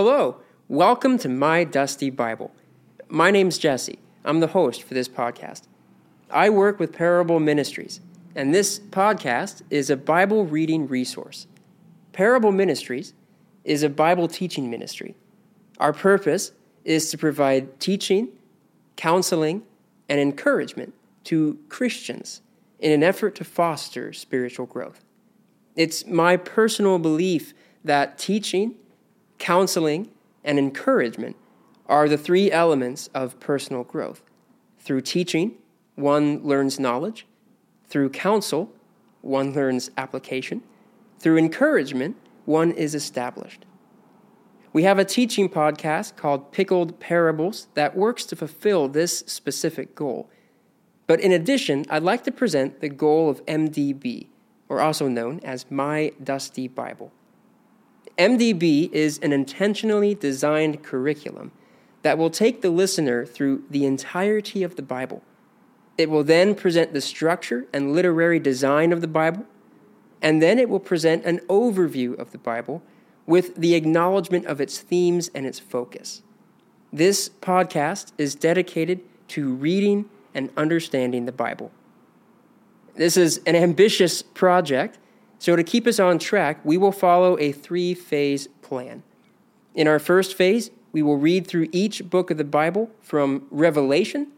Hello, welcome to My Dusty Bible. My name's Jesse. I'm the host for this podcast. I work with Parable Ministries, and this podcast is a Bible reading resource. Parable Ministries is a Bible teaching ministry. Our purpose is to provide teaching, counseling, and encouragement to Christians in an effort to foster spiritual growth. It's my personal belief that teaching, counseling, and encouragement are the three elements of personal growth. Through teaching, one learns knowledge. Through counsel, one learns application. Through encouragement, one is established. We have a teaching podcast called Pickled Parables that works to fulfill this specific goal. But in addition, I'd like to present the goal of MDB, or also known as My Dusty Bible. MDB is an intentionally designed curriculum that will take the listener through the entirety of the Bible. It will then present the structure and literary design of the Bible, and then it will present an overview of the Bible with the acknowledgement of its themes and its focus. This podcast is dedicated to reading and understanding the Bible. This is an ambitious project so, to keep us on track, we will follow a three phase plan. In our first phase, we will read through each book of the Bible from Revelation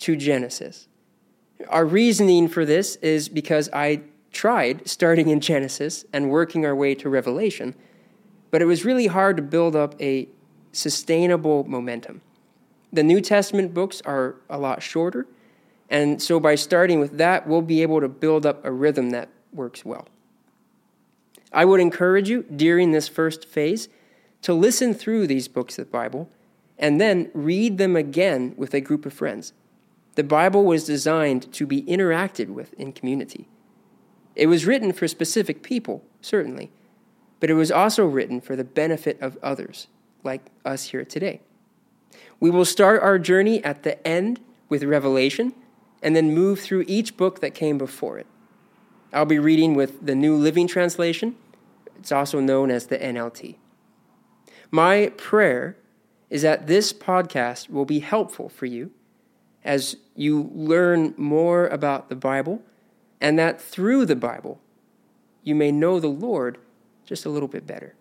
to Genesis. Our reasoning for this is because I tried starting in Genesis and working our way to Revelation, but it was really hard to build up a sustainable momentum. The New Testament books are a lot shorter, and so by starting with that, we'll be able to build up a rhythm that works well. I would encourage you during this first phase to listen through these books of the Bible and then read them again with a group of friends. The Bible was designed to be interacted with in community. It was written for specific people, certainly, but it was also written for the benefit of others, like us here today. We will start our journey at the end with Revelation and then move through each book that came before it. I'll be reading with the New Living Translation it's also known as the NLT. My prayer is that this podcast will be helpful for you as you learn more about the Bible, and that through the Bible, you may know the Lord just a little bit better.